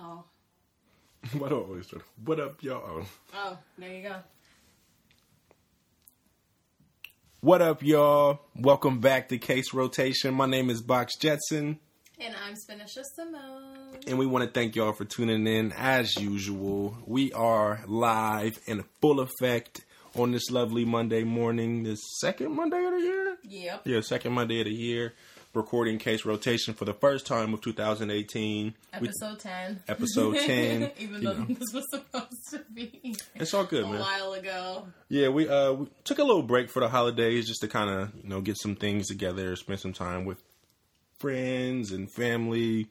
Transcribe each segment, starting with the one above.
Oh. What up, always start? What up, y'all? Oh. oh, there you go. What up, y'all? Welcome back to Case Rotation. My name is Box Jetson, And I'm Spinisha Simone. and we want to thank y'all for tuning in. As usual, we are live in full effect on this lovely Monday morning, this second Monday of the year. Yep. Yeah, second Monday of the year. Recording Case Rotation for the first time of 2018. We- Episode 10. Episode 10, Even though know. this was supposed to be it's all good, a man. while ago. Yeah, we uh we took a little break for the holidays just to kind of you know get some things together, spend some time with friends and family.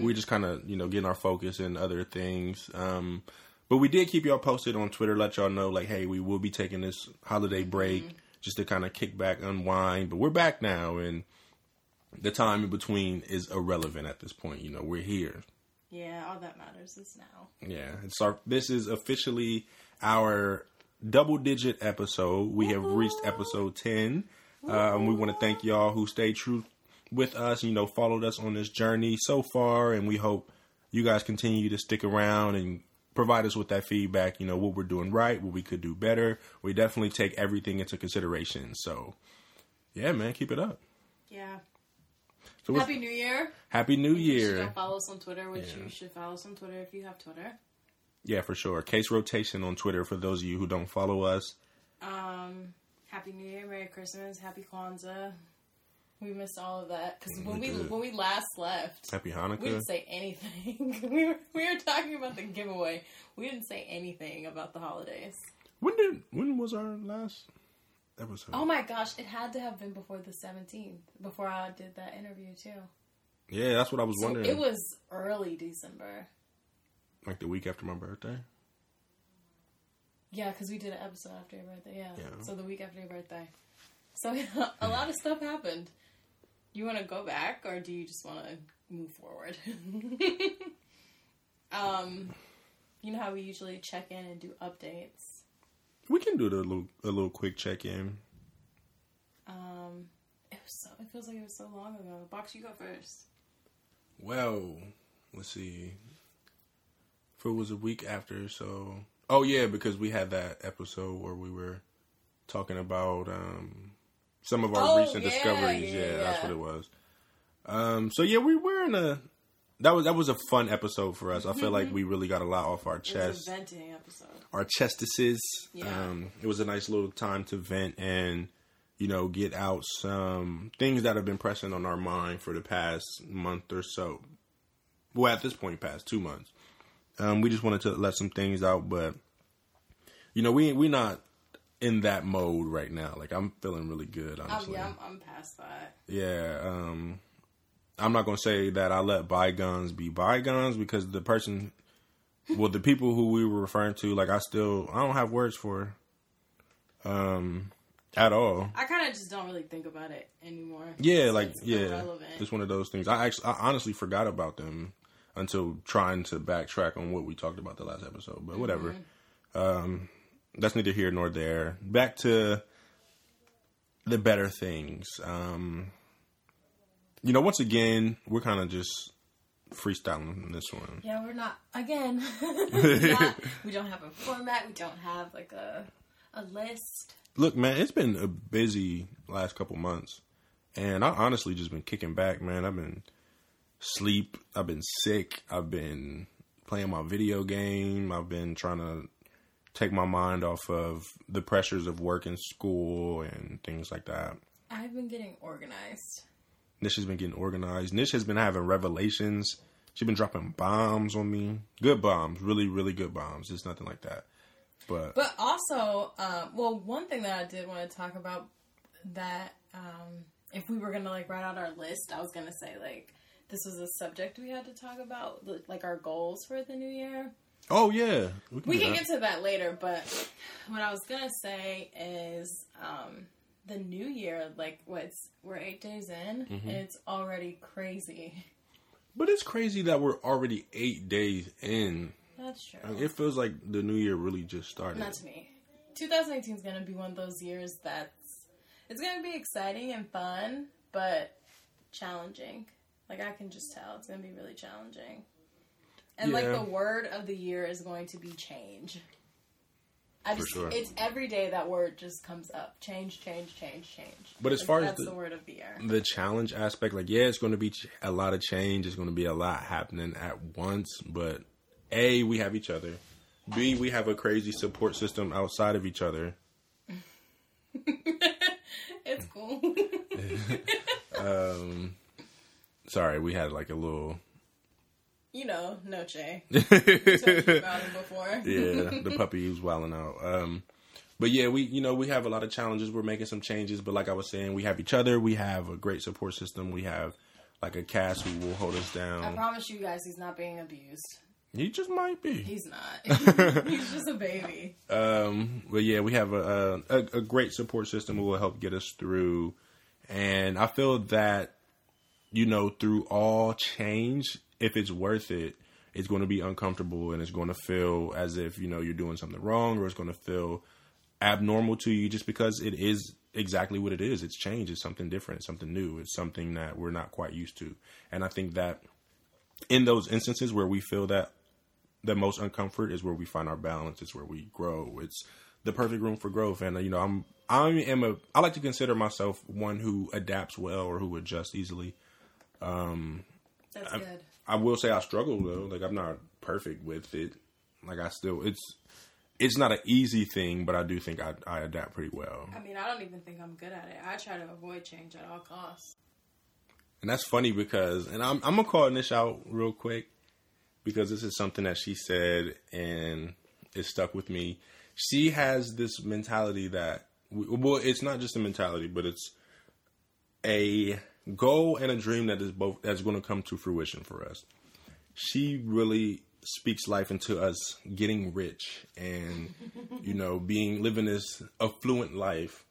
We just kind of you know getting our focus and other things. Um, but we did keep y'all posted on Twitter, let y'all know like, hey, we will be taking this holiday break just to kind of kick back, unwind. But we're back now, and the time in between is irrelevant at this point. You know, we're here. Yeah, all that matters is now. Yeah, it's our. This is officially our double digit episode. We have reached episode ten. Um, we want to thank y'all who stayed true with us. You know, followed us on this journey so far, and we hope you guys continue to stick around and provide us with that feedback. You know, what we're doing right, what we could do better. We definitely take everything into consideration. So, yeah, man, keep it up. Yeah. So, Happy New Year. Happy New If you Year. follow us on Twitter, which Yeah. you should follow us on Twitter if you have Twitter. Yeah, for sure. Case rotation on Twitter for those of you who don't follow us. Um, Happy New Year, Merry Christmas, Happy Kwanzaa. We missed all of that because when we we when we last left, Happy Hanukkah. we didn't say anything. we were we were talking about the giveaway. We didn't say anything about the holidays. When did when was our last episode? Oh my gosh, it had to have been before the seventeenth, before I did that interview too. yeah, that's what I was So wondering. it was early December. like the week after my birthday. Yeah, because we did an episode after your birthday. Yeah. Yeah. So the week after your birthday. So a lot of stuff happened. You want to go back, or do you just want to move forward? um, you know how we usually check in and do updates. We can do the little a little quick check in. Um, it was so. It feels like it was so long ago. Box, you go first. Well, let's see. If it was a week after, so oh yeah, because we had that episode where we were talking about um some of our Oh, recent yeah, discoveries. yeah, Yeah, that's what it was. Um, so yeah, we were in a that was that was a fun episode for us. I feel like we really got a lot off our It was chest. a venting episode. our chestises. Yeah. Um, it was a nice little time to vent and, you know, get out some things that have been pressing on our mind for the past month or so. Well, at this point, past two months. Um, we just wanted to let some things out, but you know, we we're not in that mode right now. Like I'm feeling really good, Um, honestly. yeah, I'm, I'm past that. Yeah, um, I'm not gonna say that I let bygones be bygones because the person, well, the people who we were referring to, like I still I don't have words for, um, at all. I kind of just don't really think about it anymore. Yeah, like it's yeah, irrelevant. it's one of those things. I actually, I honestly forgot about them until trying to backtrack on what we talked about the last episode. But whatever, um, that's neither here nor there. Back to the better things. Um, you know, once again, we're kind of just freestyling this one. Yeah, we're not again. we're not- we don't have a format. We don't have like a a list. Look, man, it's been a busy last couple months, and I honestly just been kicking back, man. I've been sleep. I've been sick. I've been playing my video game. I've been trying to take my mind off of the pressures of work and school and things like that. I've been getting organized. Nish has been getting organized. Nish has been having revelations. She's been dropping bombs on me. Good bombs, really, really good bombs. It's nothing like that. But But also, um, well, one thing that I did want to talk about that um, if we were gonna like write out our list, I was gonna say like this was a subject we had to talk about, like our goals for the new year. oh yeah, we can, We can get to that later, but what I was gonna say is um, the new year. Like, what's we're eight days in, Mm-hmm. and it's already crazy. But it's crazy that we're already eight days in. That's true. I mean, it feels like the new year really just started. Not to me. 2018 is gonna be one of those years that's it's gonna be exciting and fun, but challenging. Like I can just tell it's gonna be really challenging. And like the word of the year is going to be change. I just, sure. it's every day that word just comes up. Change, change, change, change. But as far as the- the word of the year. the challenge aspect, like yeah, it's going to be a lot of change. It's going to be a lot happening at once. But a, we have each other. B, we have a crazy support system outside of each other. It's cool. um, Sorry, we had like a little you know, Noche. yeah, Told about it before. the puppy was wilding out. Um, but yeah, we you know we have a lot of challenges. We're making some changes, but like I was saying, we have each other. We have a great support system. We have like a cast who will hold us down. I promise you guys, he's not being abused. He just might be. He's not. he's just a baby. Um, but yeah, we have a, a a great support system who will help get us through, and I feel that you know through all change, if it's worth it, it's going to be uncomfortable and it's going to feel as if you know you're doing something wrong or it's going to feel abnormal to you just because it is exactly what it is. It's change. It's something different. It's something new. It's something that we're not quite used to, and I think that in those instances where we feel that the most uncomfort is where we find our balance. It's where we grow. It's the perfect room for growth. And uh, you know, I'm I am a I like to consider myself one who adapts well or who adjusts easily. That's good. I will say I struggle though. Like I'm not perfect with it. Like I still it's it's not an easy thing, but I do think I I adapt pretty well. I mean, I don't even think I'm good at it. I try to avoid change at all costs. And that's funny because, and I'm, I'm gonna call this out real quick because this is something that she said and it stuck with me. She has this mentality that, well, it's not just a mentality, but it's a goal and a dream that is both that's going to come to fruition for us. She really speaks life into us getting rich and you know being living this affluent life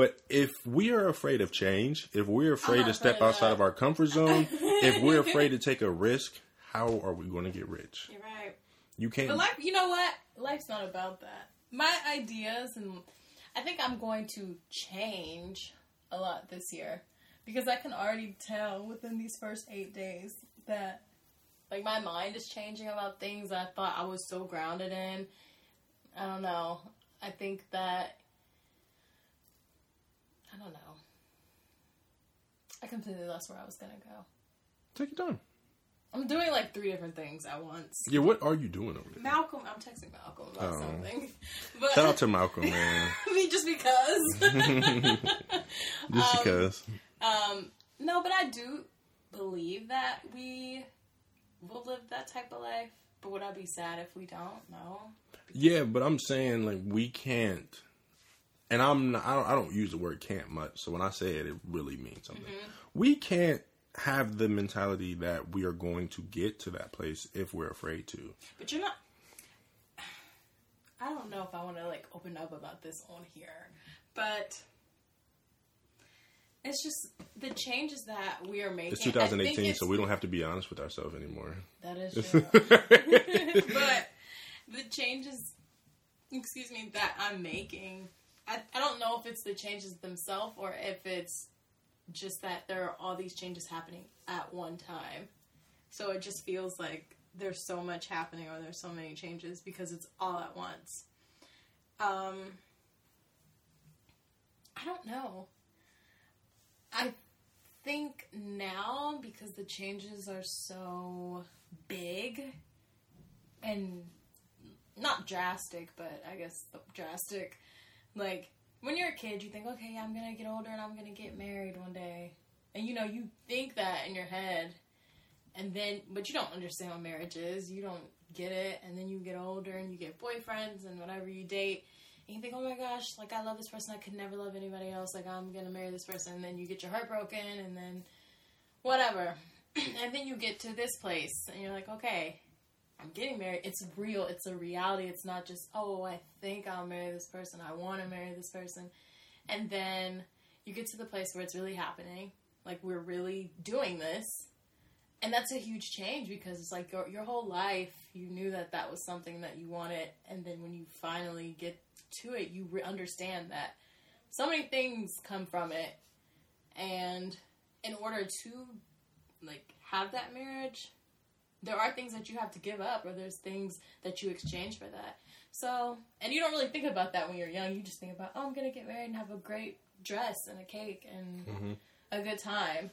but if we are afraid of change, if we're afraid to oh, step afraid outside that. of our comfort zone, if we're afraid to take a risk, how are we going to get rich? You're right. You can't. But life, you know what? Life's not about that. My ideas, and I think I'm going to change a lot this year because I can already tell within these first eight days that, like, my mind is changing about things I thought I was so grounded in. I don't know. I think that. I don't know. I completely lost where I was gonna go. take your time. I'm doing like three different things at once. Yeah, what are you doing over there? Malcolm, I'm texting Malcolm about Oh. something. But Shout out to Malcolm, man. I mean, just because. Just Um, because. Um, no, but I do believe that we will live that type of life. But would I be sad if we don't? No. Yeah, but I'm saying like we can't, and I'm not, I don't I don't use the word can't much. So when I say it, it really means something. We can't have the mentality that we are going to get to that place if we're afraid to. But you're not. I don't know if I want to like open up about this on here, but it's just the changes that we are making. It's 2018, it's- so we don't have to be honest with ourselves anymore. That is true. but the changes, excuse me, that I'm making, I, I don't know if it's the changes themselves or if it's just that there are all these changes happening at one time. So it just feels like there's so much happening or there's so many changes because it's all at once. Um, I don't know. I think now because the changes are so big and not drastic, but I guess drastic. Like when you're a kid, you think, okay, I'm gonna get older and I'm gonna get married one day, and you know you think that in your head, and then but you don't understand what marriage is. You don't get it, and then you get older and you get boyfriends and whatever you date. You think, oh my gosh, like I love this person, I could never love anybody else. Like I'm gonna marry this person, and then you get your heart broken, and then whatever. and then you get to this place, and you're like, okay, I'm getting married. It's real. It's a reality. It's not just, oh, I think I'll marry this person. I want to marry this person. And then you get to the place where it's really happening. Like we're really doing this. And that's a huge change because it's like your, your whole life you knew that that was something that you wanted. And then when you finally get to it, you re- understand that so many things come from it. And in order to like have that marriage, there are things that you have to give up, or there's things that you exchange for that. So, and you don't really think about that when you're young. You just think about, oh, I'm gonna get married and have a great dress and a cake and Mm-hmm. a good time.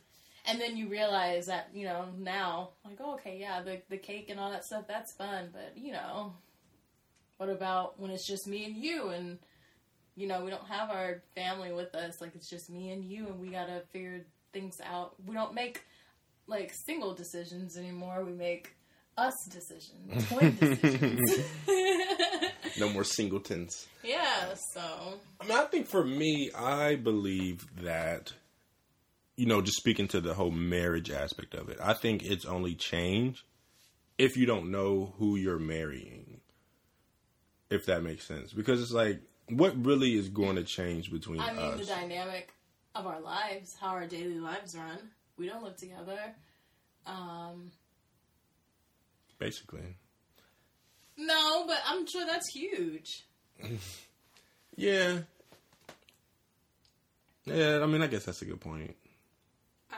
And then you realize that, you know, now, like, oh, okay, yeah, the, the cake and all that stuff, that's fun. But, you know, what about when it's just me and you and, you know, we don't have our family with us? Like, it's just me and you and we gotta figure things out. We don't make, like, single decisions anymore. We make us decisions, twin decisions. No more singletons. yeah, so. I mean, I think for me, I believe that, you know, just speaking to the whole marriage aspect of it, I think it's only change if you don't know who you're marrying. If that makes sense. Because it's like, what really is going to change between I mean, us? the dynamic of our lives, how our daily lives run. We don't live together. Um, basically. no, but I'm sure that's huge. Yeah. Yeah, I mean, I guess that's a good point.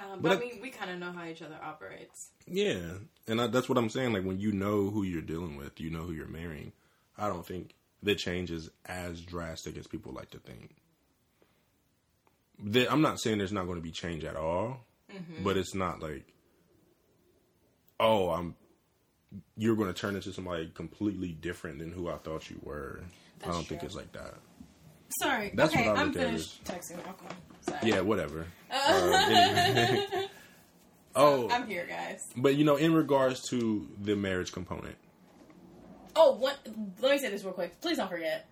Um, But but I I- mean, we kind of know how each other operates. Yeah, and I, that's what I'm saying. Like when you know who you're dealing with, you know who you're marrying. I don't think the change is as drastic as people like to think. The- I'm not saying there's not going to be change at all, Mm-hmm. but it's not like, oh, I'm. You're going to turn into somebody completely different than who I thought you were. I don't think it's like that. Sorry. That's okay, what I I'm finished texting Malcolm. Sorry. Yeah, whatever. Uh, oh, I'm here, guys. but you know, in regards to the marriage component, Oh, one, let me say this real quick. Please don't forget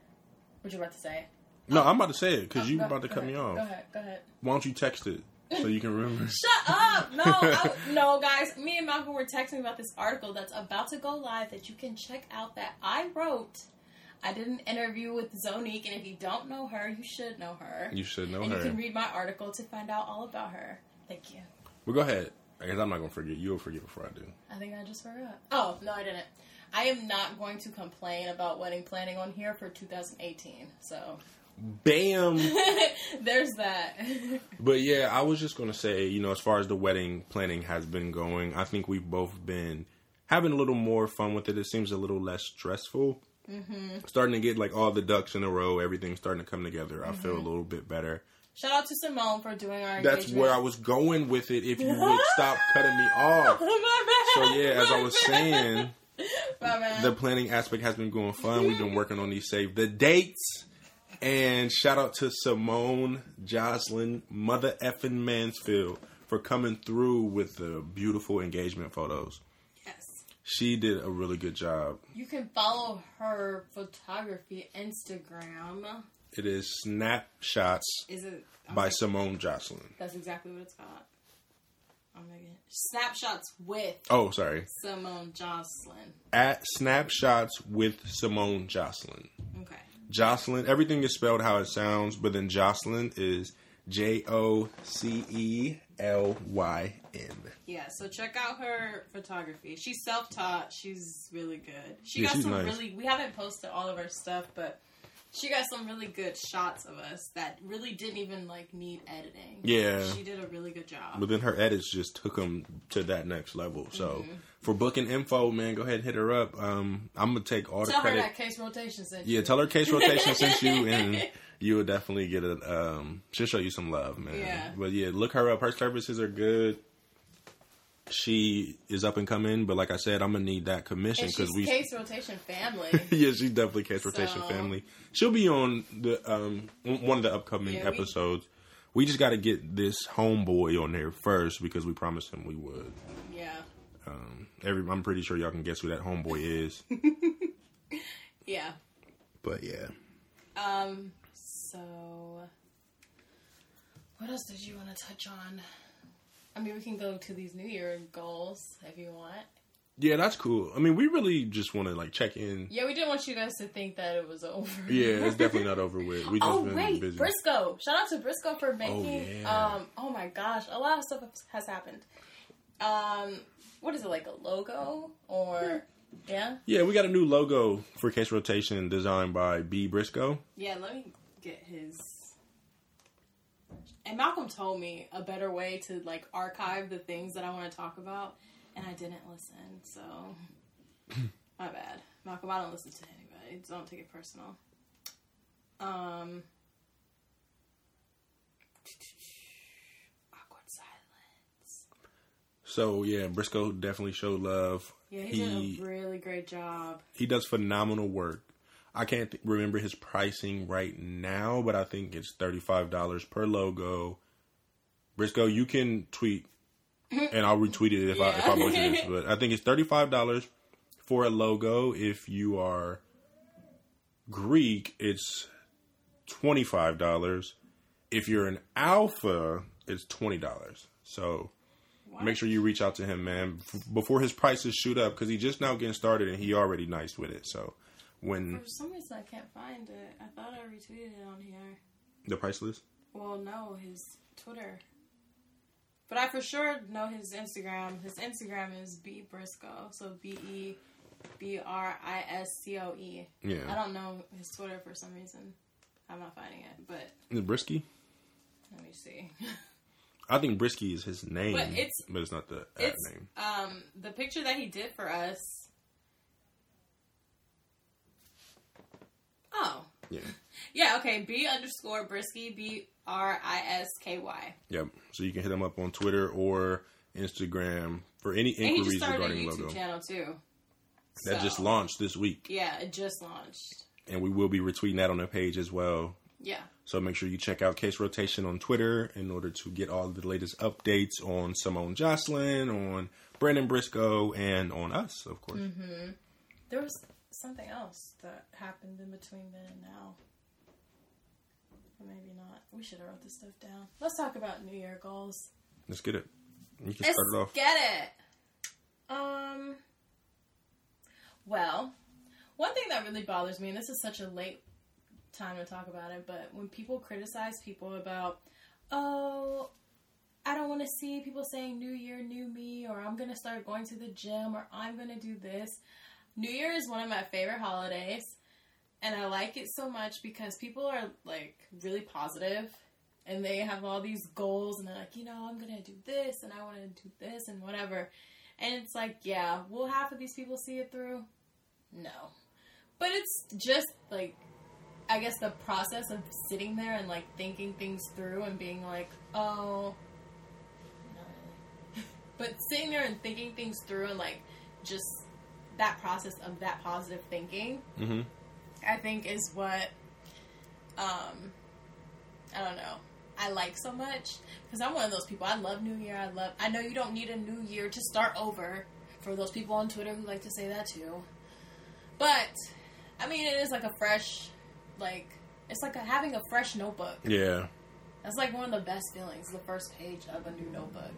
what you're about to say. No, I'm about to say it because you Go- about to cut ahead, me off. Go ahead. Go ahead. Why don't you text it so you can remember? Shut up! No, I, no, guys. Me and Malcolm were texting about this article that's about to go live that you can check out that I wrote. I did an interview with Zonique, and if you don't know her, you should know her. You should know and you can read my article to find out all about her. Thank you. Well, go ahead. I guess I'm not gonna forget. You'll forget before I do. I think I just forgot. Oh no, I didn't. I am not going to complain about wedding planning on here for 2018. So Bam. there's that. but yeah, I was just gonna say, you know, as far as the wedding planning has been going, I think we've both been having a little more fun with it. It seems a little less stressful. Mm-hmm. Starting to get like all the ducks in a row. Everything's starting to come together. I feel a little bit better. Shout out to Simone for doing our. That's engagement. where I was going with it. If you would stop cutting me off. So yeah, as I was saying. The planning aspect has been going fun. We've been working on these save the dates. And shout out to Simone Jocelyn, Mother effing Mansfield, for coming through with the beautiful engagement photos. She did a really good job. You can follow her photography Instagram. It is Snapshots Is it by Simone Jocelyn. That's exactly what it's called. Oh I'm making snapshots with Oh, sorry. Simone Jocelyn. At Snapshots with Simone Jocelyn. Okay. Jocelyn, everything is spelled how it sounds, but then Jocelyn is J O C E L Y N. Yeah, so check out her photography. She's self taught. She's really good. She Yeah, got some nice. really. We haven't posted all of her stuff, but she got some really good shots of us that really didn't even like need editing. Yeah. she did a really good job. But then her edits just took them to that next level. So for booking info, man, go ahead and hit her up. Um, I'm gonna take all the Tell her credit. that case rotation sent Yeah, you. tell her case rotation sent you, and you will definitely get a. Um, she'll show you some love, man. Yeah. But yeah, look her up. Her services are good. She is up and coming, but like I said, I'm gonna need that commission because we. case rotation family. yeah, she's definitely case rotation family. She'll be on the um one of the upcoming Yeah, we- episodes. We just got to get this homeboy on there first because we promised him we would. yeah, Um, every I'm pretty sure y'all can guess who that homeboy is. yeah. but yeah, Um. So, what else did you want to touch on? I mean, we can go to these New Year goals if you want. yeah, that's cool. I mean, we really just want to like check in. Yeah, we didn't want you guys to think that it was over. Yeah, it's definitely not over with. We just Oh been wait, busy. Briscoe! Shout out to Briscoe for making. Oh, yeah. Um. Oh my gosh, a lot of stuff has happened. Um. What is it like a logo or? Yeah. Yeah, we got a new logo for Case Rotation designed by B Briscoe. Yeah. Let me get his. And Malcolm told me a better way to like archive the things that I want to talk about, and I didn't listen. So my bad, Malcolm. I don't listen to anybody. Don't take it personal. Um. Awkward silence. So yeah, Briscoe definitely showed love. Yeah, he, he did a really great job. he does phenomenal work. I can't th- remember his pricing right now, but I think it's thirty five dollars per logo. Briscoe, you can tweet, and I'll retweet it if I if I butcher this. But I think it's thirty five dollars for a logo. If you are Greek, it's twenty five dollars. If you're an alpha, it's twenty dollars. So What? make sure you reach out to him, man, f- before his prices shoot up because he's just now getting started and he already nice with it. So when For some reason, I can't find it. I thought I retweeted it on here. the price list, Well, no, his Twitter. But I for sure know his Instagram. His Instagram is B Briscoe. So B E B R I S C O E. yeah, I don't know his Twitter for some reason. I'm not finding it, but the Brisky. let me see. I think Brisky is his name, But it's- but it's not the it's name. um the picture that he did for us. Oh. Yeah, Yeah, okay. B underscore Brisky, B R I S K Y. yep. So you can hit him up on Twitter or Instagram for any And he just inquiries started a regarding YouTube logo. channel too. That just launched this week, Yeah, it just launched. and we will be retweeting that on the page as well. Yeah. So make sure you check out Case Rotation on Twitter in order to get all the latest updates on Simone Jocelyn, on Brandon Briscoe, and on us, of course. Mm-hmm. There was something else that happened in between then and now. Or maybe not. We should have wrote this stuff down. Let's talk about New Year goals. Let's get it. You can Let's start it off. get it. Um. Well, one thing that really bothers me, and this is such a late time to talk about it, but when people criticize people about, oh, I don't want to see people saying New Year, New Me, or I'm going to start going to the gym, or I'm going to do this. New Year is one of my favorite holidays, and I like it so much because people are like really positive and they have all these goals and they're like, you know, I'm gonna do this and I want to do this and whatever. And it's like, yeah, will half of these people see it through? No. But it's just like, I guess the process of sitting there and like thinking things through and being like, oh, but sitting there and thinking things through and like just that process of that positive thinking hmm I think is what um I don't know. I like so much because I'm one of those people. I love New Year. I love. I know you don't need a new year to start over. For those people on Twitter who like to say that too, but I mean, it is like a fresh, like it's like a, having a fresh notebook. Yeah. That's like one of the best feelings. The first page of a new notebook,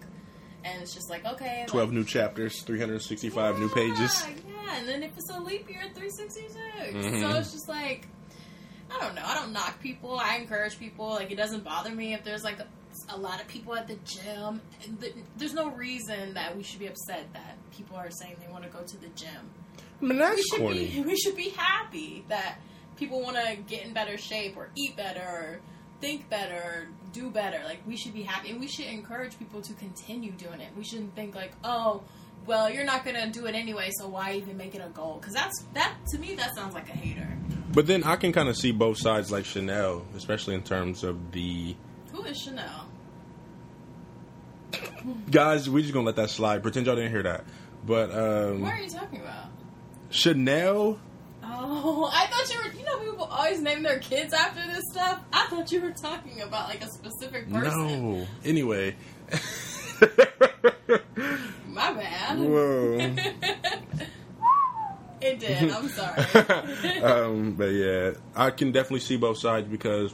and it's just like okay, like, 12 new chapters, 365 new pages. yeah, Yeah, and then if it's a leap year, 366. Mhm. So it's just like, I don't know. I don't knock people. I encourage people. Like, it doesn't bother me if there's like a, a lot of people at the gym. There's no reason that we should be upset that people are saying they want to go to the gym. I mean, that's We should corny. be we should be happy that people want to get in better shape or eat better or think better or do better. Like we should be happy and we should encourage people to continue doing it. We shouldn't think like, "Oh, well, you're not going to do it anyway, so why even make it a goal?" Cuz that's that to me that sounds like a hater. But then I can kind of see both sides, like Chanel, especially in terms of the Who is Chanel? guys. We just gonna let that slide. Pretend y'all didn't hear that. But um, What are you talking about? Chanel, Oh, I thought you were. You know, people always name their kids after this stuff. I thought you were talking about like a specific person. no. Anyway, My bad. whoa. it did. I'm sorry. um, but yeah, I can definitely see both sides because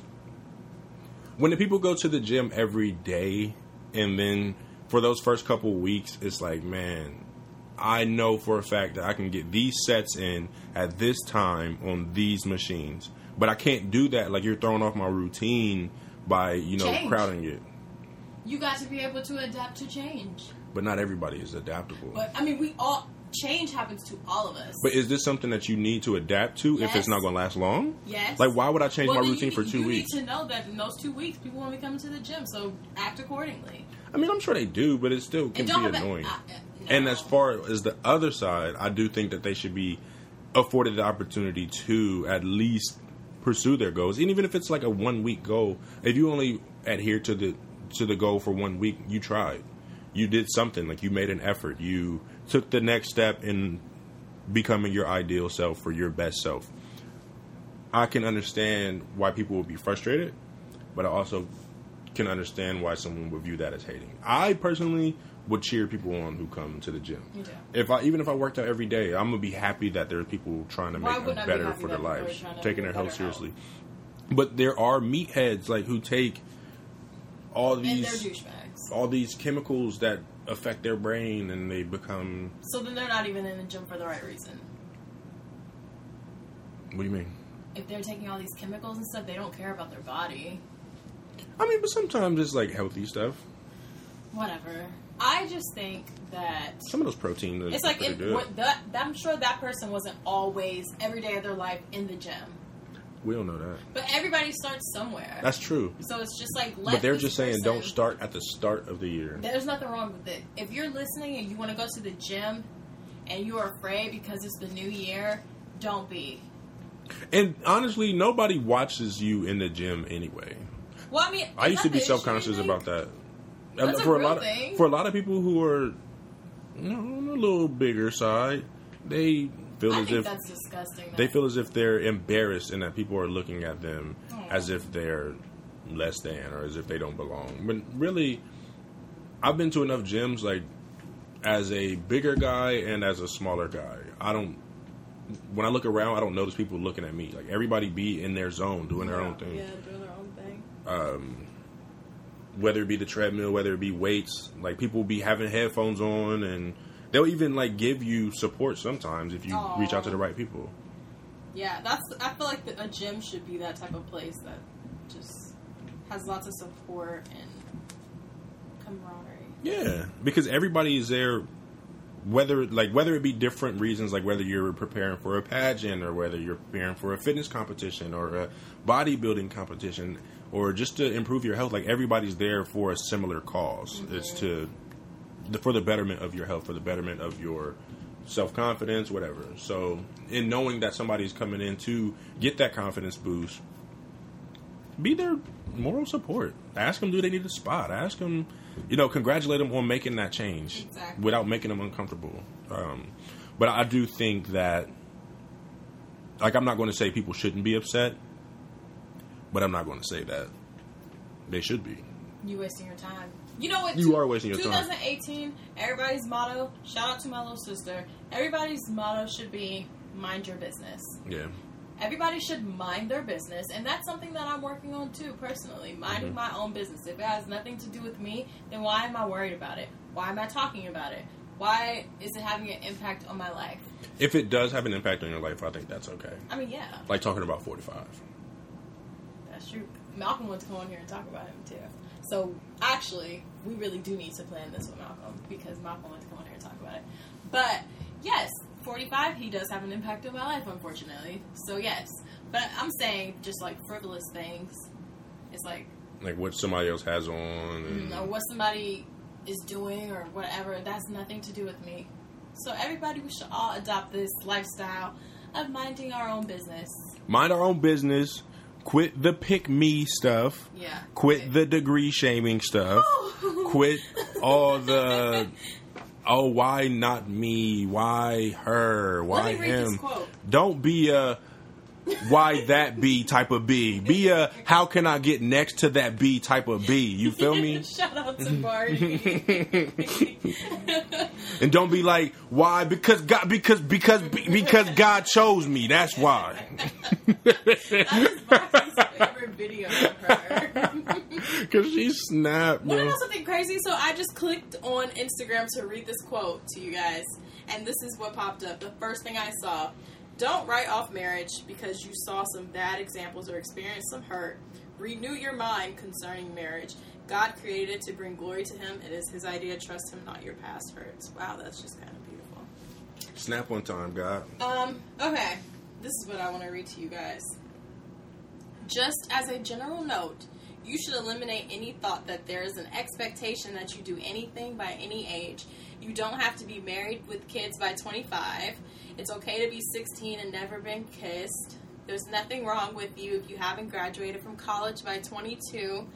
when the people go to the gym every day, and then for those first couple weeks, it's like, man, I know for a fact that I can get these sets in at this time on these machines, but I can't do that. Like you're throwing off my routine by you know Change. crowding it. you got to be able to adapt to change. But not everybody is adaptable. But I mean, we all change happens to all of us. But is this something that you need to adapt to if it's not going to last long? yes. Like, why would I change Well, my routine you, for two you weeks? need to know that in those two weeks, people won't be coming to the gym, so act accordingly. I mean, I'm sure they do, but it still can be annoying. And as far as the other side, I do think that they should be afforded the opportunity to at least pursue their goals, and even if it's like a one week goal. If you only adhere to the to the goal for one week, you tried, you did something, like you made an effort, you took the next step in becoming your ideal self or your best self. I can understand why people would be frustrated, but I also can understand why someone would view that as hating. I personally would cheer people on who come to the gym. You do. If I even if I worked out every day, I'm gonna be happy that there are people trying to Why make them wouldn't be better for their that people are lives, taking their health better health? seriously. But there are meatheads like who take all these all these chemicals that affect their brain and they become. So then they're not even in the gym for the right reason. What do you mean? If they're taking all these chemicals and stuff, they don't care about their body. I mean, but sometimes it's like healthy stuff. Whatever. I just think that Some of those protein. it's like it, what, that, I'm sure that person wasn't always every day of their life in the gym, we don't know that. but everybody starts somewhere. That's true. so it's just like, let But they're just saying don't start at the start of the year. There's nothing wrong with it. If you're listening and you want to go to the gym and you are afraid because it's the new year, don't be. And honestly, nobody watches you in the gym anyway. Well, I mean, I used to be self conscious about that. That's a for real lot of for a lot of people who are you know, on a little bigger side, they feel I as think if that's disgusting. they though. feel as if they're embarrassed and that people are looking at them Aw. as if they're less than or as if they don't belong. But really, I've been to enough gyms like as a bigger guy and as a smaller guy. I don't. When I look around, I don't notice people looking at me. Like everybody be in their zone, doing their own thing. Yeah, doing their own thing. Um, whether it be the treadmill, whether it be weights, like people will be having headphones on, and they'll even like give you support sometimes if you Aw. reach out to the right people. Yeah, that's. I feel like the, a gym should be that type of place that just has lots of support and camaraderie. Yeah, because everybody is there, whether like whether it be different reasons, like whether you're preparing for a pageant or whether you're preparing for a fitness competition or a bodybuilding competition or just to improve your health. Like everybody's there for a similar because It's to the, for the betterment of your health, for the betterment of your self confidence, whatever. So, in knowing that somebody's coming in to get that confidence boost, be their moral support. Ask them, do they need a spot? Ask them, you know, congratulate them on making that change Exactly. without making them uncomfortable. Um, but I do think that, like, I'm not going to say people shouldn't be upset, but I'm not going to say that they should be. You wasting your time. You know what? You are wasting your time. 2018. Everybody's motto. Shout out to my little sister. Everybody's motto should be mind your business. Yeah. Everybody should mind their business, and that's something that I'm working on too, personally. Minding Mhm. my own business. If it has nothing to do with me, then why am I worried about it? Why am I talking about it? Why is it having an impact on my life? If it does have an impact on your life, I think that's okay. I mean, yeah, Like talking about 45. Malcolm wants to come on here and talk about him too. So actually, we really do need to plan this with Malcolm because Malcolm wants to come on here and talk about it. But yes, 45, he does have an impact on my life, unfortunately. So yes, but I'm saying just like frivolous things. It's like Like what somebody else has on. And, mm, or what somebody is doing or whatever. That's nothing to do with me. So everybody, we should all adopt this lifestyle of minding our own business. Mind our own business. Quit the pick me stuff. Yeah. Quit the degree shaming stuff. Oh. Quit all the oh why not me? Why her? Why Let me read him? Don't be a why that B type of B. Be a how can I get next to that B type of B. You feel me? Shout out to Barty. And don't be like why because God because because because God chose me. That's why. that is Barty's favorite video of her. Cause she snapped, bro. know something crazy? So I just clicked on Instagram to read this quote to you guys, and this is what popped up. The first thing I saw: Don't write off marriage because you saw some bad examples or experienced some hurt. Renew your mind concerning marriage. God created it to bring glory to Him. It is His idea. Trust Him, not your past hurts. Wow, that's just kind of beautiful. Snap on time, God. Um, okay. This is what I want to read to you guys. Just as a general note, you should eliminate any thought that there is an expectation that you do anything by any age. You don't have to be married with kids by 25. It's okay to be 16 and never been kissed. There's nothing wrong with you if you haven't graduated from college by 22.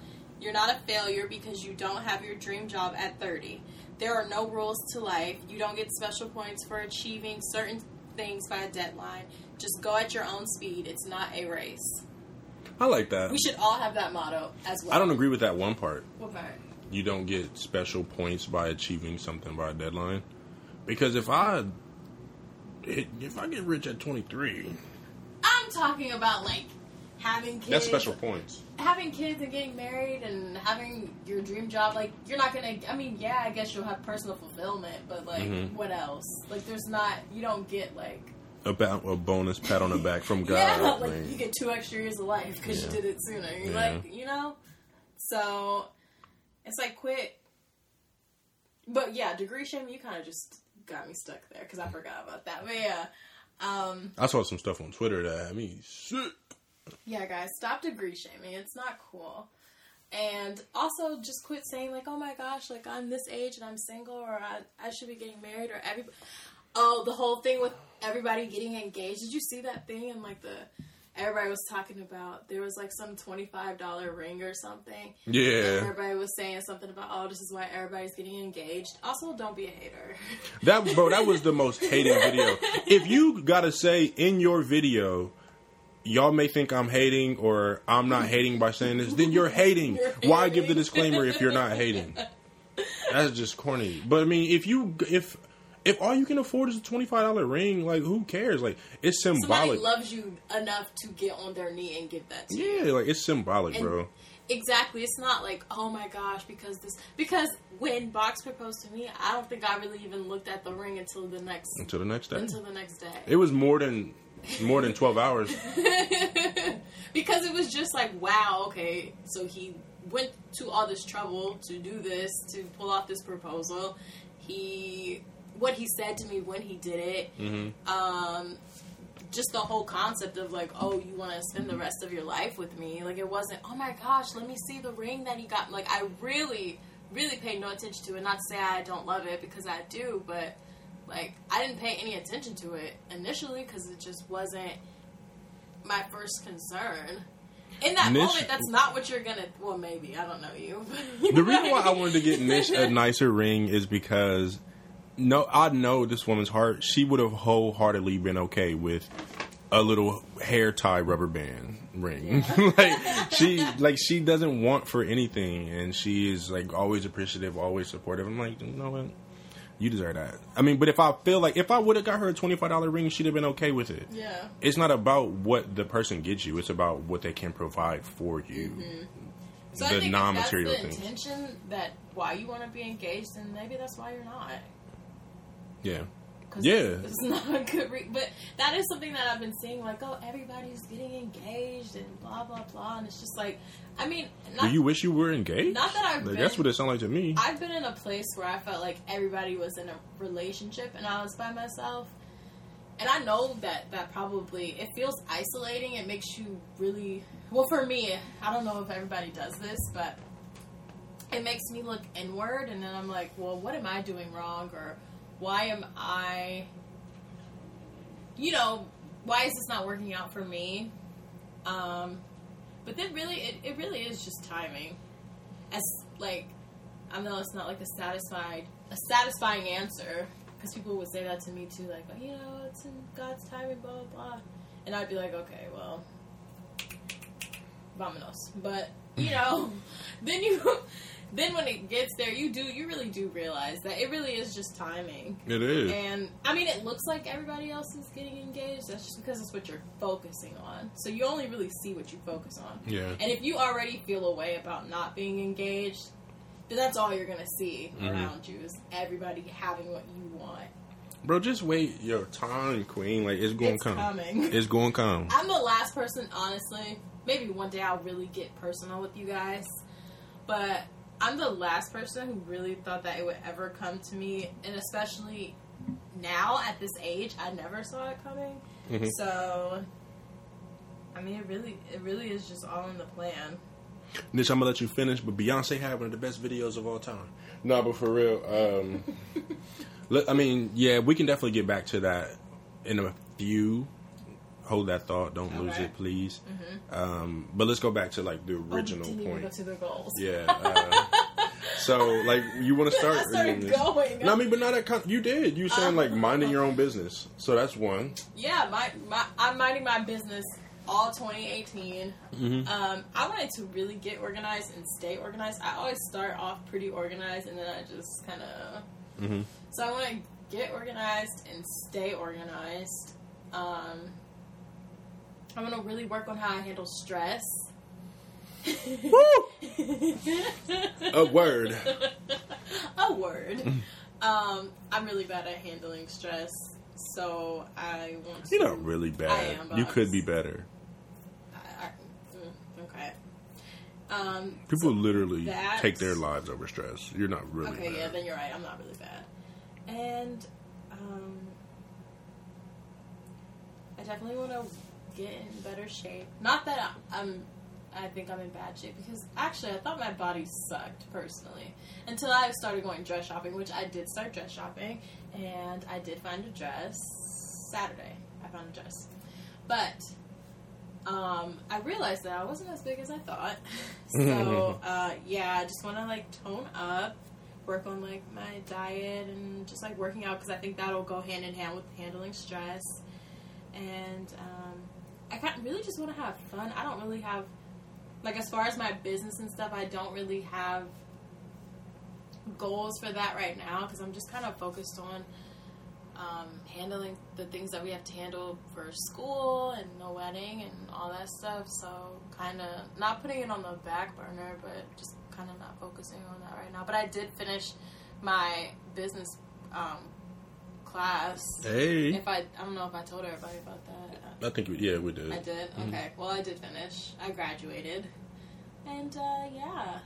You're not a failure because you don't have your dream job at 30. There are no rules to life. You don't get special points for achieving certain things by a deadline. Just go at your own speed. It's not a race. I like that. We should all have that motto as well. I don't agree with that one part. What part? You don't get special points by achieving something by a deadline. Because if I if I get rich at 23, I'm talking about like having kids. that's special points. Having kids and getting married and having your dream job. Like you're not gonna. I mean, yeah, I guess you'll have personal fulfillment, but like, Mhm. what else? Like, there's not. You don't get like. About a bonus pat on the back from God. yeah, like like- you get two extra years of life because Yeah. you did it sooner. You're Yeah. like, you know. So, it's like quit. But yeah, degree shaming. You kind of just got me stuck there because I forgot about that. But yeah. Um, I saw some stuff on Twitter that had me sick. Yeah, guys, stop degree shaming. It's not cool. And also, just quit saying like, "Oh my gosh, like I'm this age and I'm single, or I, I should be getting married, or every." Oh, the whole thing with everybody getting engaged. Did you see that thing? And like the everybody was talking about there was like some twenty five dollar ring or something. Yeah. everybody was saying something about, "Oh, this is why everybody's getting engaged." Also, don't be a hater. That bro, that was the most hated video. If you gotta say in your video, y'all may think I'm hating or I'm not hating by saying this, then you're hating. You're Why give the disclaimer if you're not hating? That's just corny. But I mean, if you if if all you can afford is a twenty five dollar ring, like who cares? Like it's symbolic. Somebody loves you enough to get on their knee and give that to you. Yeah, like it's symbolic, And- bro. Exactly. It's not like, oh my gosh, because this. Because when Box proposed to me, I don't think I really even looked at the ring until the next Until the next day. until the next day. It was more than more than twelve hours. because it was just like, wow, okay, so he went to all this trouble to do this, to pull off this proposal. He, what he said to me when he did it, hmm um, just the whole concept of like, oh, you want to spend the rest of your life with me. Like, it wasn't, oh my gosh, let me see the ring that he got. Like, I really, really paid no attention to it. Not to say I don't love it because I do, but like, I didn't pay any attention to it initially because it just wasn't my first concern. In that Nish- moment, that's not what you're gonna. Well, maybe I don't know you. The reason why I wanted to get Nish a nicer ring is because no, I know this woman's heart. She would have wholeheartedly been okay with a little hair tie rubber band ring. like she, like she doesn't want for anything, and she is like always appreciative, always supportive. I'm like, you know what? You deserve that. I mean, but if I feel like if I would have got her a twenty five dollar ring, she'd have been okay with it. yeah. It's not about what the person gets you; it's about what they can provide for you. Mm-hmm. So I the think non-material if that's the things. intention that why you want to be engaged, then maybe that's why you're not. Yeah. Yeah. it's, it's not a good. Re- but that is something that I've been seeing. Like, oh, everybody's getting engaged and blah blah blah, and it's just like, I mean, not, Do you wish you were engaged? Not that I've Like, been- That's what it sounded like to me. I've been in a place where I felt like everybody was in a relationship and I was by myself. And I know that that probably it feels isolating. It makes you really well for me. I don't know if everybody does this, but it makes me look inward, and then I'm like, well, what am I doing wrong, or why am I, you know, why is this not working out for me? Um, but then really, it, it really is just timing. As like, I know it's not like a satisfied, a satisfying answer because people would say that to me too, like, you know, it's in God's timing, blah blah blah, and I'd be like, okay, well, vamonos. But you know, then you, then when it gets there, you do, you really do realize that it really is just timing. it is. And I mean, it looks like everybody else is getting engaged. That's just because it's what you're focusing on. So you only really see what you focus on. Yeah. And if you already feel a way about not being engaged, then that's all you're gonna see Mhm. around you is everybody having what you want. Bro, just wait your time, queen. Like, it's going to come. coming. It's going to come. I'm the last person, honestly. Maybe one day I'll really get personal with you guys, but I'm the last person who really thought that it would ever come to me, and especially now at this age, I never saw it coming. Mhm. So, I mean, it really, it really is just all in the plan. Nish, I'm gonna let you finish, but Beyonce had one of the best videos of all time. No, but for real, um, I mean, yeah, we can definitely get back to that in a few. Hold that thought. Don't lose it, please. Um, but let's go back to like the Oh, original even point. to the goals. Yeah. Uh, so, like, you want to start? I started going. No, I mean, but not that. You did. You saying like minding your own business. So that's one. Yeah, my, my I'm minding my business all 2018. Mm-hmm. Um, I wanted to really get organized and stay organized. I always start off pretty organized, and then I just kind of. Mhm. So I want to get organized and stay organized. Um, I want to really work on how I handle stress. A word. A word. um, I'm really bad at handling stress, so I want to. You're not really bad. I am, you could be better. I, I, mm, okay. Um, People literally that's- take their lives over stress. You're not really okay, bad. yeah, then you're right. I'm not really bad. And um, I definitely want to get in better shape. Not that I- I'm. I think I'm in bad shape because actually I thought my body sucked personally until I started going dress shopping, which I did start dress shopping, and I did find a dress Saturday. I found a dress, but um, I realized that I wasn't as big as I thought. so uh, yeah, I just want to like tone up, work on like my diet and just like working out because I think that'll go hand in hand with handling stress. And um, I kind really just want to have fun. I don't really have like as far as my business and stuff. I don't really have goals for that right now because I'm just kind of focused on um, handling the things that we have to handle for school and the wedding and all that stuff. So kind of not putting it on the back burner, but just kind of not focusing on that right now. But I did finish my business um, class. Hey, If I, I don't know if I told everybody about that. I think we, yeah, we did. I did. Okay. Well, I did finish. I graduated, and uh, yeah,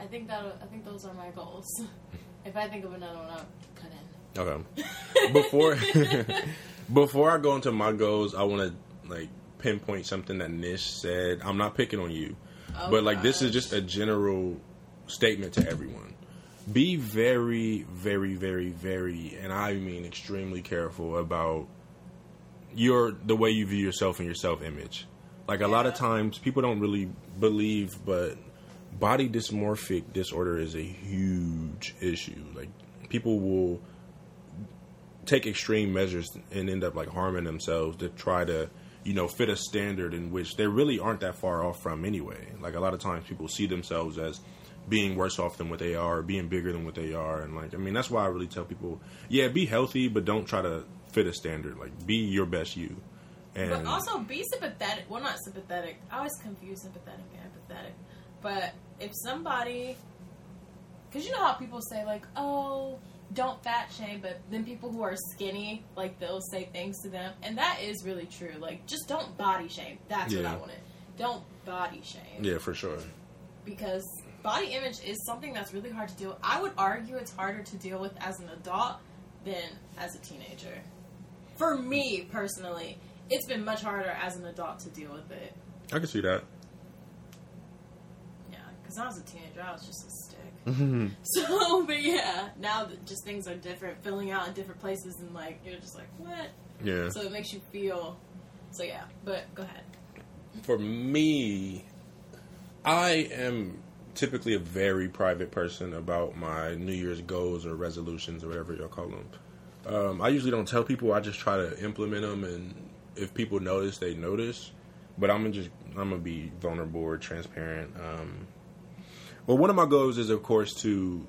I think that I think those are my goals. if I think of another one, I'll cut in. Okay. Before before I go into my goals, I want to like pinpoint something that Nish said. I'm not picking on you, Oh, but like this is just a general statement to everyone. Be very, very, very, very, and I mean extremely careful about your the way you view yourself and your self image. Like a lot of times, people don't really believe, but body dysmorphic disorder is a huge issue. Like people will take extreme measures and end up like harming themselves to try to you know fit a standard in which they really aren't that far off from anyway like a lot of times people see themselves as being worse off than what they are being bigger than what they are and like i mean that's why i really tell people yeah be healthy but don't try to fit a standard like be your best you and But also be sympathetic. Well, not sympathetic. I always confuse sympathetic and empathetic. But if somebody, because you know how people say like, "Oh, don't fat shame," but then people who are skinny, like they'll say things to them, and that is really true. Like, just don't body shame. That's what Yeah. I wanted. Don't body shame yeah for sure because body image is something that's really hard to deal with. I would argue it's harder to deal with as an adult than as a teenager. For me personally, it's been much harder as an adult to deal with it. i can see that Yeah, because I was a teenager, I was just a stick. Mm-hmm. So, but yeah, now that just things are different, filling out in different places, and like you're just like, what? yeah So it makes you feel. So yeah, but go ahead. for me, I am typically a very private person about my New Year's goals or resolutions or whatever y'all call them. Um, I usually don't tell people. I just try to implement them, and if people notice, they notice. But I'm gonna just I'm gonna be vulnerable or transparent. Um, well, one of my goals is, of course, to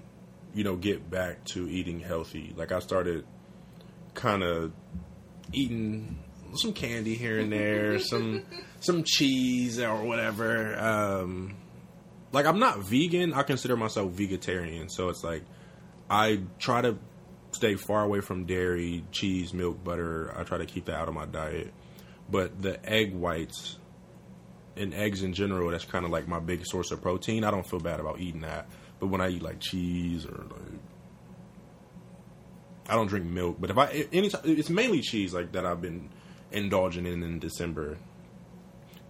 you know get back to eating healthy. Like I started kind of eating some candy here and there, some some cheese or whatever. Um, like I'm not vegan. I consider myself vegetarian, so it's like I try to stay far away from dairy, cheese, milk, butter. I try to keep that out of my diet. But the egg whites and eggs in general, that's kind of like my big source of protein. I don't feel bad about eating that. But when I eat like cheese or like I don't drink milk, but if I anytime it's mainly cheese like that I've been indulging in in December.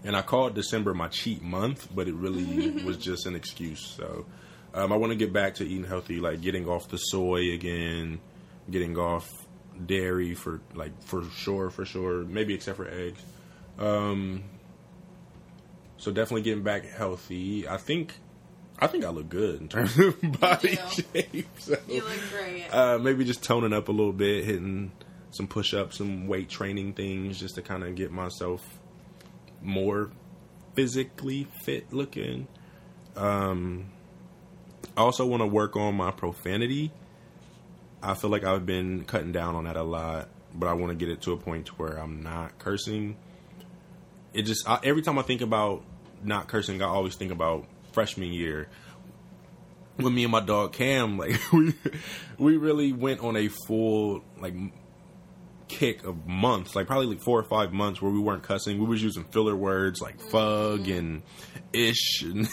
And I called December my cheat month, but it really was just an excuse. So um, I want to get back to eating healthy, like getting off the soy again, getting off dairy for like for sure, for sure. Maybe except for eggs. Um, so definitely getting back healthy. I think. I think I look good in terms of body shape. So, You look great. uh, maybe just toning up a little bit, hitting some push ups, some weight training things, just to kind of get myself more physically fit looking. Um, I also want to work on my profanity. I feel like I've been cutting down on that a lot, but I want to get it to a point where I'm not cursing. It just I, every time I think about not cursing, I always think about freshman year when me and my dog Cam, like we we really went on a full like kick of months, like probably like four or five months where we weren't cussing. We was using filler words like fug and ish and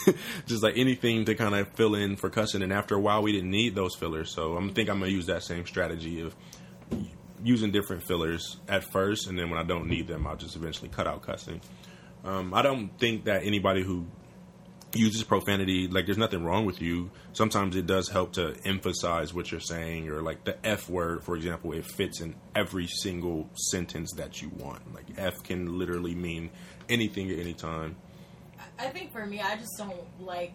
just like anything to kind of fill in for cussing. And after a while, we didn't need those fillers. So I'm think I'm gonna use that same strategy of using different fillers at first, and then when I don't need them, I'll just eventually cut out cussing. Um, I don't think that anybody who uses profanity like there's nothing wrong with you sometimes it does help to emphasize what you're saying or like the f word for example it fits in every single sentence that you want like f can literally mean anything at any time I think for me, I just don't like.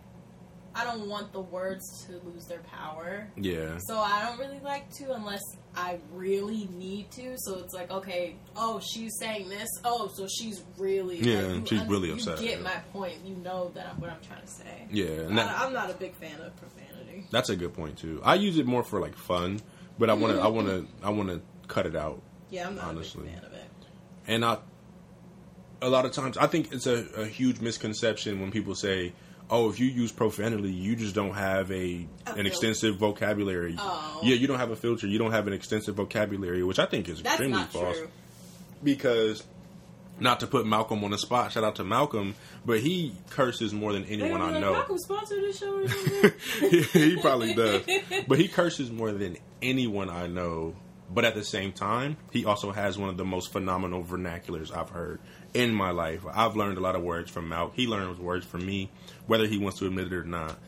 I don't want the words to lose their power. yeah So I don't really like to unless I really need to. So it's like, okay, oh, she's saying this. Oh, so she's really Yeah, like, you she's really you upset, get yeah. my point. You know that I'm, what I'm trying to say. yeah and that, I, I'm not a big fan of profanity. that's a good point too i use it more for like fun but i want to i want to i want to cut it out Yeah, I'm not Honestly. a big fan of it. and I, a lot of times, I think it's a, a huge misconception when people say, "Oh, if you use profanity, you just don't have a A an extensive vocabulary." Oh. Yeah, you don't have a filter. You don't have an extensive vocabulary, which I think is That's extremely false. true. Because, not to put Malcolm on the spot, shout out to Malcolm, but he curses more than anyone I know. Malcolm sponsored this show something. he probably does. But he curses more than anyone I know. But at the same time, he also has one of the most phenomenal vernaculars I've heard in my life. I've learned a lot of words from Malk. He learns words from me, whether he wants to admit it or not.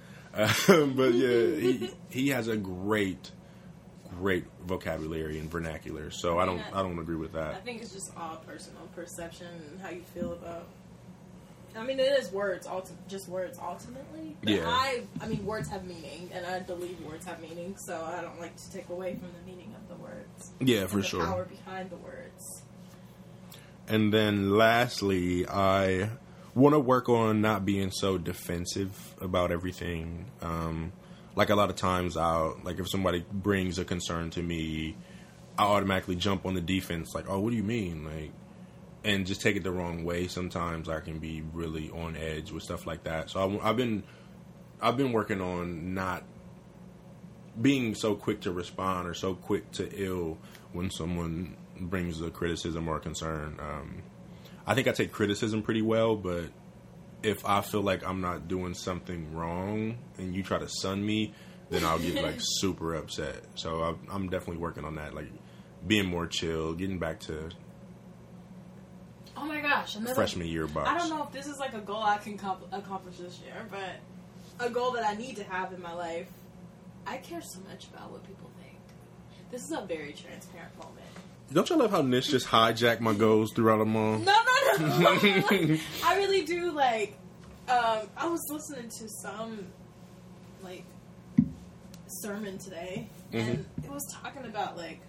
Um, but yeah, he he has a great, great vocabulary and vernacular. So I don't I don't agree with that. I think it's just all personal perception and how you feel about. I mean, it is words, ulti- just words ultimately. But Yeah. I, I mean, words have meaning, and I believe words have meaning. So I don't like to take away from the meaning of the words. Yeah, for the sure. Power behind the words. And then lastly, I want to work on not being so defensive about everything. Um, like a lot of times, I'll like if somebody brings a concern to me, I automatically jump on the defense. Like, oh, what do you mean? Like, and just take it the wrong way. Sometimes I can be really on edge with stuff like that. So I, I've been, I've been working on not being so quick to respond or so quick to ill when someone brings a criticism or a concern. Um, I think I take criticism pretty well, but if I feel like I'm not doing something wrong and you try to sun me, then I'll get like super upset. So I, I'm definitely working on that, like being more chill, getting back to Oh my gosh! Another, freshman year box. I don't know if this is like a goal I can comp- accomplish this year, but a goal that I need to have in my life. I care so much about what people think. This is a very transparent moment. Don't y'all love how Nish just hijacked my goals throughout them month? No, no, no. I really do like. Um, I was listening to some like sermon today, and it was talking about like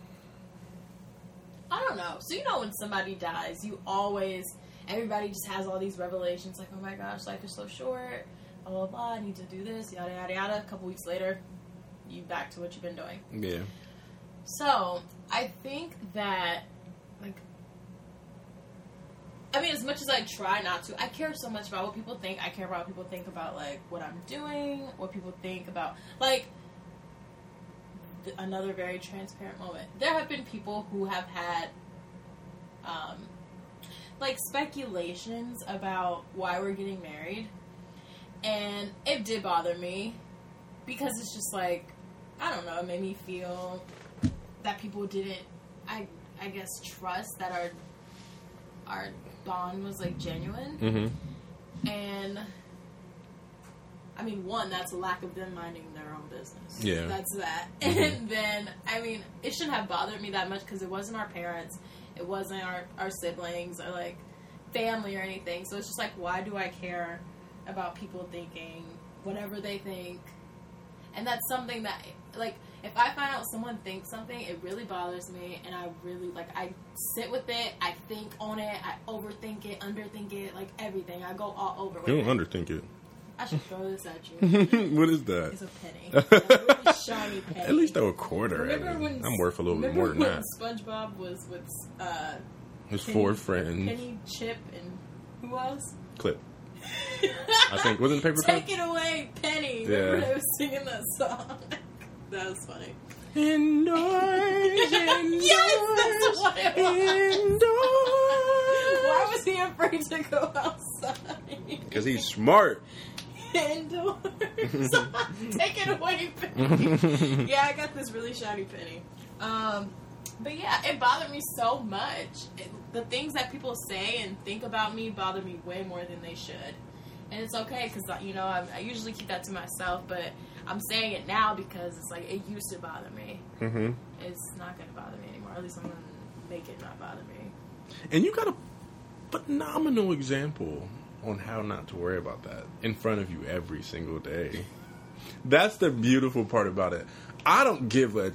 I don't know. So you know when somebody dies, you always everybody just has all these revelations like, oh my gosh, life is so short. Blah blah blah. I need to do this. Yada yada yada. A couple weeks later, you back to what you've been doing. Yeah. So I think that, like, I mean, as much as I try not to, I care so much about what people think. I care about what people think about like what I'm doing, what people think about like. th- Another very transparent moment. There have been people who have had, um, like speculations about why we're getting married, and it did bother me because it's just like I don't know. It made me feel that people didn't, I I guess, trust that our our bond was like genuine, Mm-hmm. and I mean, one, that's a lack of them minding their own business. Yeah. that's that. Mhm. And then, I mean, it shouldn't have bothered me that much because it wasn't our parents, it wasn't our our siblings or like family or anything. So it's just like, why do I care about people thinking whatever they think? And that's something that, like, if I find out someone thinks something, it really bothers me, and I really like I sit with it, I think on it, I overthink it, underthink it, like everything. I go all over with You don't underthink it. I should throw this at you. what is that? It's a penny, a really shiny penny. At least throw a quarter at Remember me. when I'm worth a little bit more than that. SpongeBob was with uh, His Penny- four friends. Penny, Chip, and who else? Clip. I think wasn't it paper clip? Take it away, Penny. Yeah. Remember they singing that song? That was funny. Indoors, indoors, Yes, that's what it was. indoors. Why was he afraid to go outside? Because he's smart. Indoors. Take it away, Penny. yeah, I got this really shiny penny. Um, but yeah, it bothered me so much. It, the things that people say and think about me bother me way more than they should. And it's okay because you know I, I usually keep that to myself, but I'm saying it now because it's like it used to bother me. hmm It's not gonna bother me anymore. At least I'm gonna make it not bother me. And you got a phenomenal example on how not to worry about that in front of you every single day. That's the beautiful part about it. I don't give a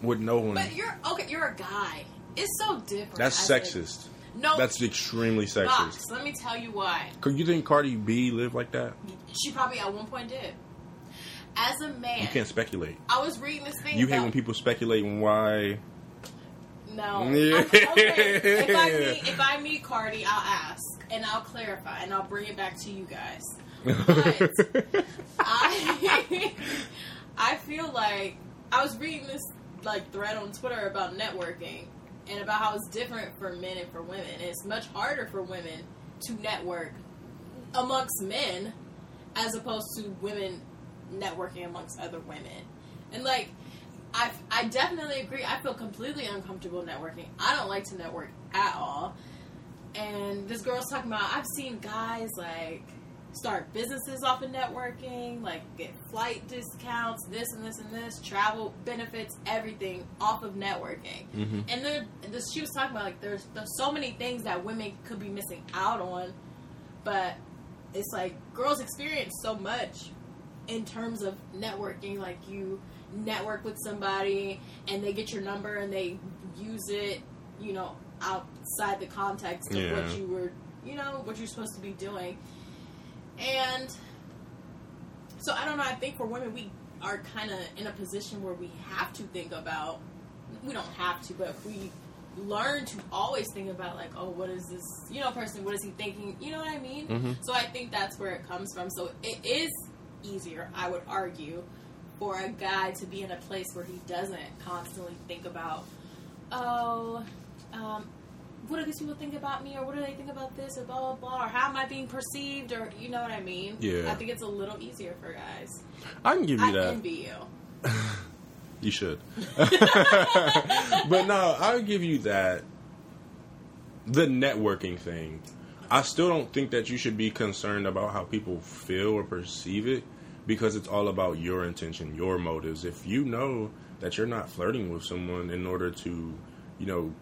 what no one. But you're okay. You're a guy. It's so different. That's sexist. think. No, That's extremely sexist. Fox, Let me tell you why. Could you think Cardi B lived like that? She probably at one point did. As a man, You can't speculate. I was reading this thing. You hate when people speculate on why. No. Yeah. I'm- okay. If I meet if I meet Cardi, I'll ask and I'll clarify and I'll bring it back to you guys. But I I feel like I was reading this like thread on Twitter about networking and about how it's different for men and for women. And it's much harder for women to network amongst men as opposed to women networking amongst other women. And like I, I definitely agree. I feel completely uncomfortable networking. I don't like to network at all. And this girl's talking about I've seen guys like start businesses off of networking, like get flight discounts, this and this and this, travel benefits, everything off of networking. Mhm. And then this, she was talking about like there's there's so many things that women could be missing out on, but it's like girls experience so much in terms of networking. Like you network with somebody and they get your number and they use it, you know, outside the context of Yeah. what you were, you know, what you're supposed to be doing. And so I don't know. I think for women, we are kind of in a position where we have to think about. We don't have to, but if we learn to always think about like, oh, what is this, you know, person? What is he thinking? You know what I mean? Mhm. So I think that's where it comes from. So it is easier, I would argue, for a guy to be in a place where he doesn't constantly think about, oh, um, what do these people think about me, or what do they think about this, or blah blah blah, or how am I being perceived, or you know what I mean? Yeah. I think it's a little easier for guys. I can give you I that. envy you. You should. but no, I'll give you that. The networking thing. I still don't think that you should be concerned about how people feel or perceive it because it's all about your intention, your motives. If you know that you're not flirting with someone in order to, you know,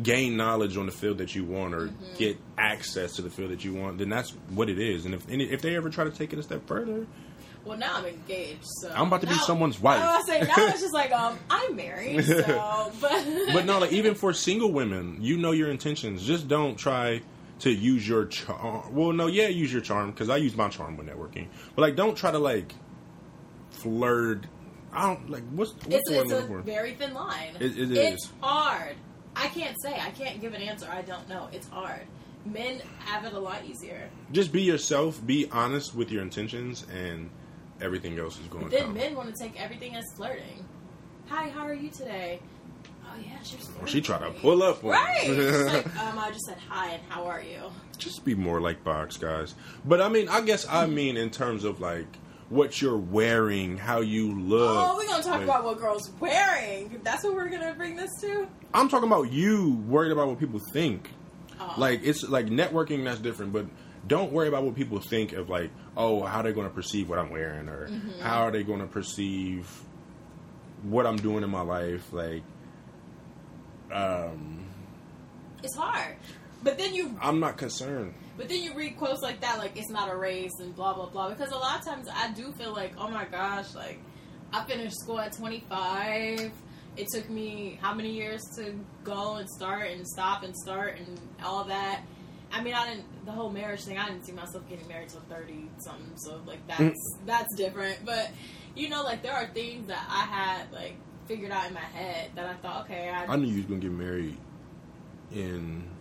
gain knowledge on the field that you want or get access to the field that you want, then that's what it is. And if and if they ever try to take it a step further, Well, now I'm engaged, so I'm about to be someone's wife. I was say now it's just like um I'm married, so but but no, like even for single women, you know your intentions. Just don't try to use your charm. Well, no, yeah, use your charm because I use my charm when networking. But like, don't try to like flirt. I don't like what's what's it's, the word it's a for? very thin line. It- it It's is. hard. I can't say. I can't give an answer. I don't know. It's hard. Men have it a lot easier. Just be yourself. Be honest with your intentions, and everything else is going to Then come. men want to take everything as flirting. Hi, how are you today? Oh yeah, she's. Well, she tried to pull up on Right. like, um, I just said hi and how are you? just be more like box guys. But I mean, I guess I mean in terms of like what you're wearing, how you look. Oh, we're gonna talk like- about what girls wearing. That's what we're gonna bring this to. I'm talking about you worried about what people think. Like it's like networking that's different, but don't worry about what people think of like, oh, how they're going to perceive what I'm wearing or how are they going to perceive what I'm doing in my life. Like, um, It's hard. But then you I'm not concerned. But then you read quotes like that, like it's not a race and blah blah blah. Because a lot of times I do feel like, oh my gosh, like I finished school at 25. It took me how many years to go and start and stop and start and all that. I mean, I didn't the whole marriage thing. I didn't see myself getting married till 30 something. So like that's mm. that's different. But you know, like there are things that I had like figured out in my head that I thought, okay, I, I knew you was going to get married in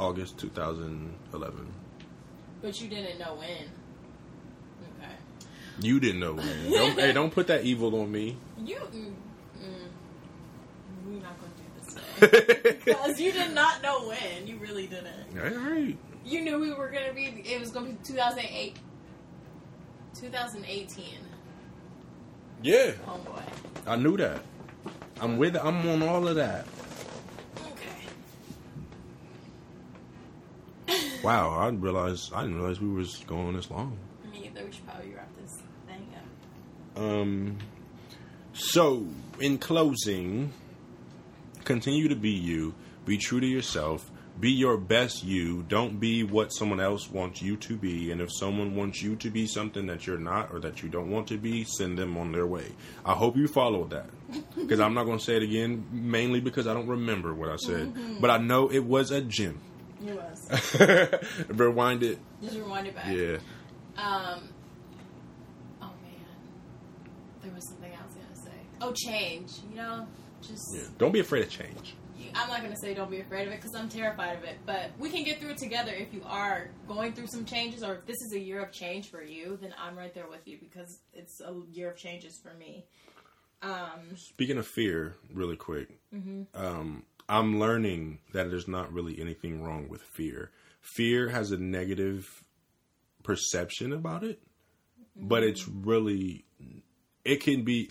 August 2011. but you didn't know when. Okay. You didn't know when. Don't, hey, don't put that evil on me. You, mm, mm, we're not going to do this because you did not know when. You really didn't. All right. You knew we were going to be. It was going to be 2008, 2018. Yeah, Oh boy. I knew that. I'm with. I'm on all of that. Okay. Wow, I didn't realize. I didn't realize we was going this long. Me either. We should probably wrap this thing up. Um. So, in closing, continue to be you. Be true to yourself. Be your best you. Don't be what someone else wants you to be. And if someone wants you to be something that you're not or that you don't want to be, send them on their way. I hope you follow that. Because I'm not going to say it again, mainly because I don't remember what I said. But I know it was a gym. It was. Rewind it. Just rewind it back. Yeah. Um. Oh man, there was something I was gonna say. Oh, change. You know, just. Yeah. Don't be afraid of change. I'm not gonna say don't be afraid of it because I'm terrified of it. But we can get through it together if you are going through some changes, or if this is a year of change for you. Then I'm right there with you because it's a year of changes for me. Um. Speaking of fear, really quick, um, I'm learning that there's not really anything wrong with fear. Fear has a negative perception about it, but it's mm-hmm. really, it can be,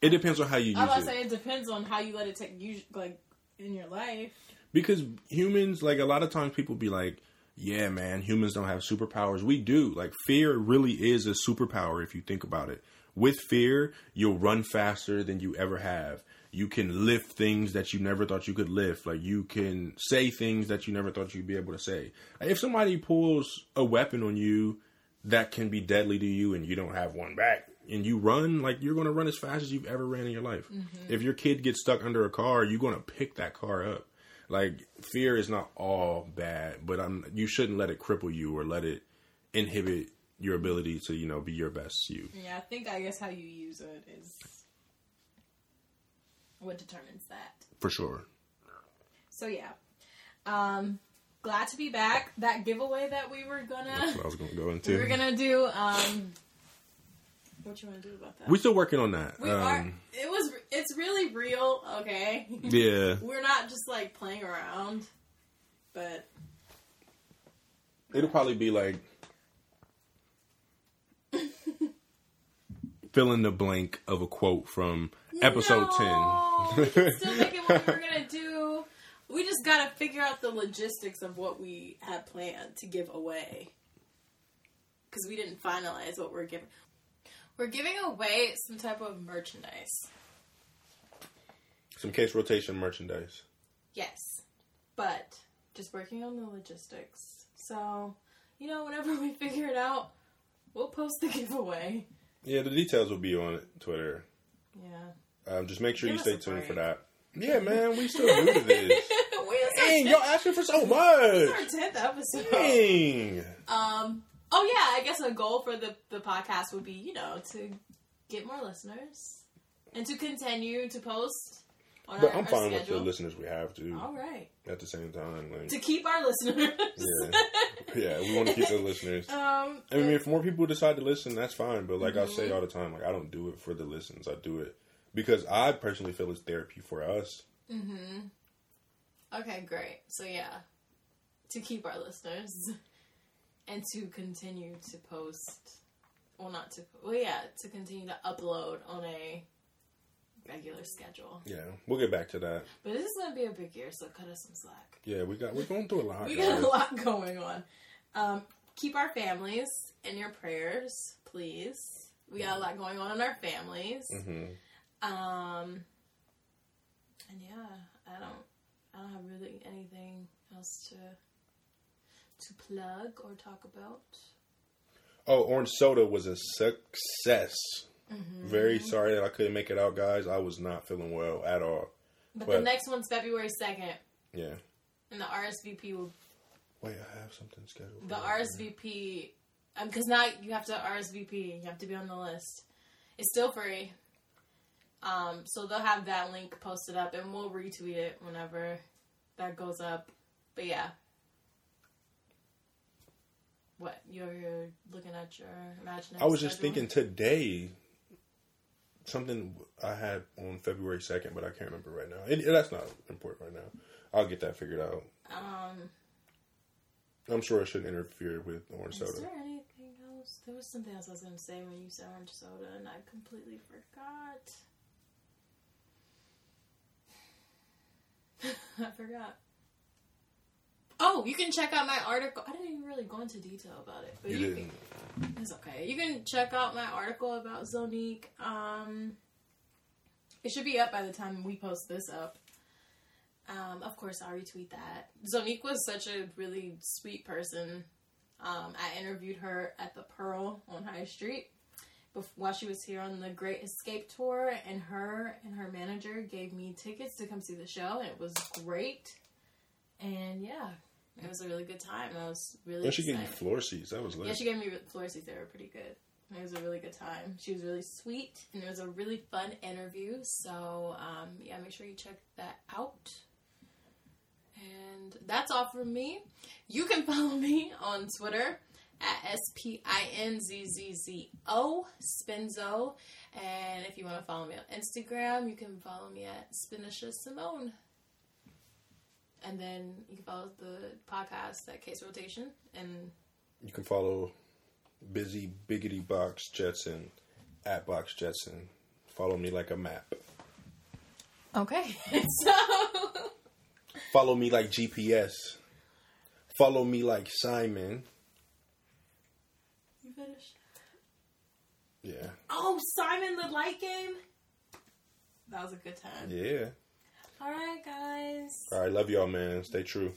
it depends on how you I was use about it. say it depends on how you let it take you like in your life. Because humans, like a lot of times people be like, yeah, man, humans don't have superpowers. We do. Like fear really is a superpower if you think about it. With fear, you'll run faster than you ever have. You can lift things that you never thought you could lift. Like you can say things that you never thought you'd be able to say. If somebody pulls a weapon on you that can be deadly to you and you don't have one back and you run, like you're going to run as fast as you've ever ran in your life. Mm-hmm. If your kid gets stuck under a car, you're going to pick that car up. Like fear is not all bad, but I'm you shouldn't let it cripple you or let it inhibit your ability to, you know, be your best you. Yeah, I think I guess how you use it is what determines that. For sure. So yeah, um, glad to be back. That giveaway that we were gonna That's what I was to go into. we were gonna do. Um, what you want to do about that? We're still working on that. We um, are. It was. It's really real. Okay. Yeah. We're not just like playing around, but It'll probably be like fill in the blank of a quote from episode no, we can still make it what we were gonna do. We just gotta figure out the logistics of what we had planned to give away because we didn't finalize what we're giving. We're giving away some type of merchandise. Some case rotation merchandise. Yes, but just working on the logistics. So you know, whenever we figure it out, we'll post the giveaway. Yeah, the details will be on Twitter. Yeah. Um, just make sure Give you stay tuned break. for that. Yeah, man, we still new to this. Wait, it's our Dang, y'all asking for so it's much. our tenth episode. Dang. Um. Oh yeah, I guess a goal for the the podcast would be, you know, to get more listeners and to continue to post on But our, I'm fine with the listeners we have too. All right, At the same time, like, to keep our listeners. yeah, yeah, we want to keep the listeners. um. I mean, if more people decide to listen, that's fine. But like I say Mm-hmm. all the time, like I don't do it for the listens. I do it because I personally feel it's therapy for us. Hmm. Okay, great. So yeah, to keep our listeners and to continue to post. Well, not to. Well, yeah, to continue to upload on a regular schedule. Yeah, we'll get back to that. But this is gonna be a big year, so cut us some slack. Yeah, we got we're going through a lot. We guys. got a lot going on. Um, keep our families in your prayers, please. We got a lot going on in our families. Mhm. Um, and yeah, I don't, I don't have really anything else to to plug or talk about. Oh, orange soda was a success. Mm-hmm. Very sorry that I couldn't make it out, guys. I was not feeling well at all. But, But- the next one's February second, Yeah. and the RSVP will Wait, I have something scheduled. the. RSVP because now you have to RSVP. You have to be on the list. It's still free. Um, so they'll have that link posted up, and we'll retweet it whenever that goes up. But yeah, what you're, you're looking at your imaginary. I was just schedule? thinking today something I had on February second, but I can't remember right now. It, that's not important right now. I'll get that figured out. Um, I'm sure it shouldn't interfere with orange is soda. there anything else? There was something else I was going to say when you said orange soda, and I completely forgot. I forgot. Oh, you can check out my article. I didn't even really go into detail about it, but You you. Can, it's okay. You can check out my article about Zonnique. Um, it should be up by the time we post this up. Um, of course, I'll retweet that. Zonnique was such a really sweet person. Um, I interviewed her at the Pearl on High Street bef- while she was here on the Great Escape tour, and her and her manager gave me tickets to come see the show, and it was great. And yeah, it was a really good time. I was really. And she gave me excited. floor seats. That was lit. Yeah, she gave me floor seats. They were pretty good. It was a really good time. She was really sweet, and it was a really fun interview. So, um, yeah, make sure you check that out. And that's all from me. You can follow me on Twitter at S P I N Z Z Z O, Spinzo. And if you want to follow me on Instagram, you can follow me at Spinisha Simone. And then you can follow the podcast at Case Rotation. And You can follow Busy Biggity Box Jetson at Box Jetson. Follow me like a map. Okay. so Follow me like GPS. Follow me like Simon. you finished. Yeah. Oh, Simon the Light Game. That was a good time. Yeah. All right, guys. All right. Love y'all, man. Stay true.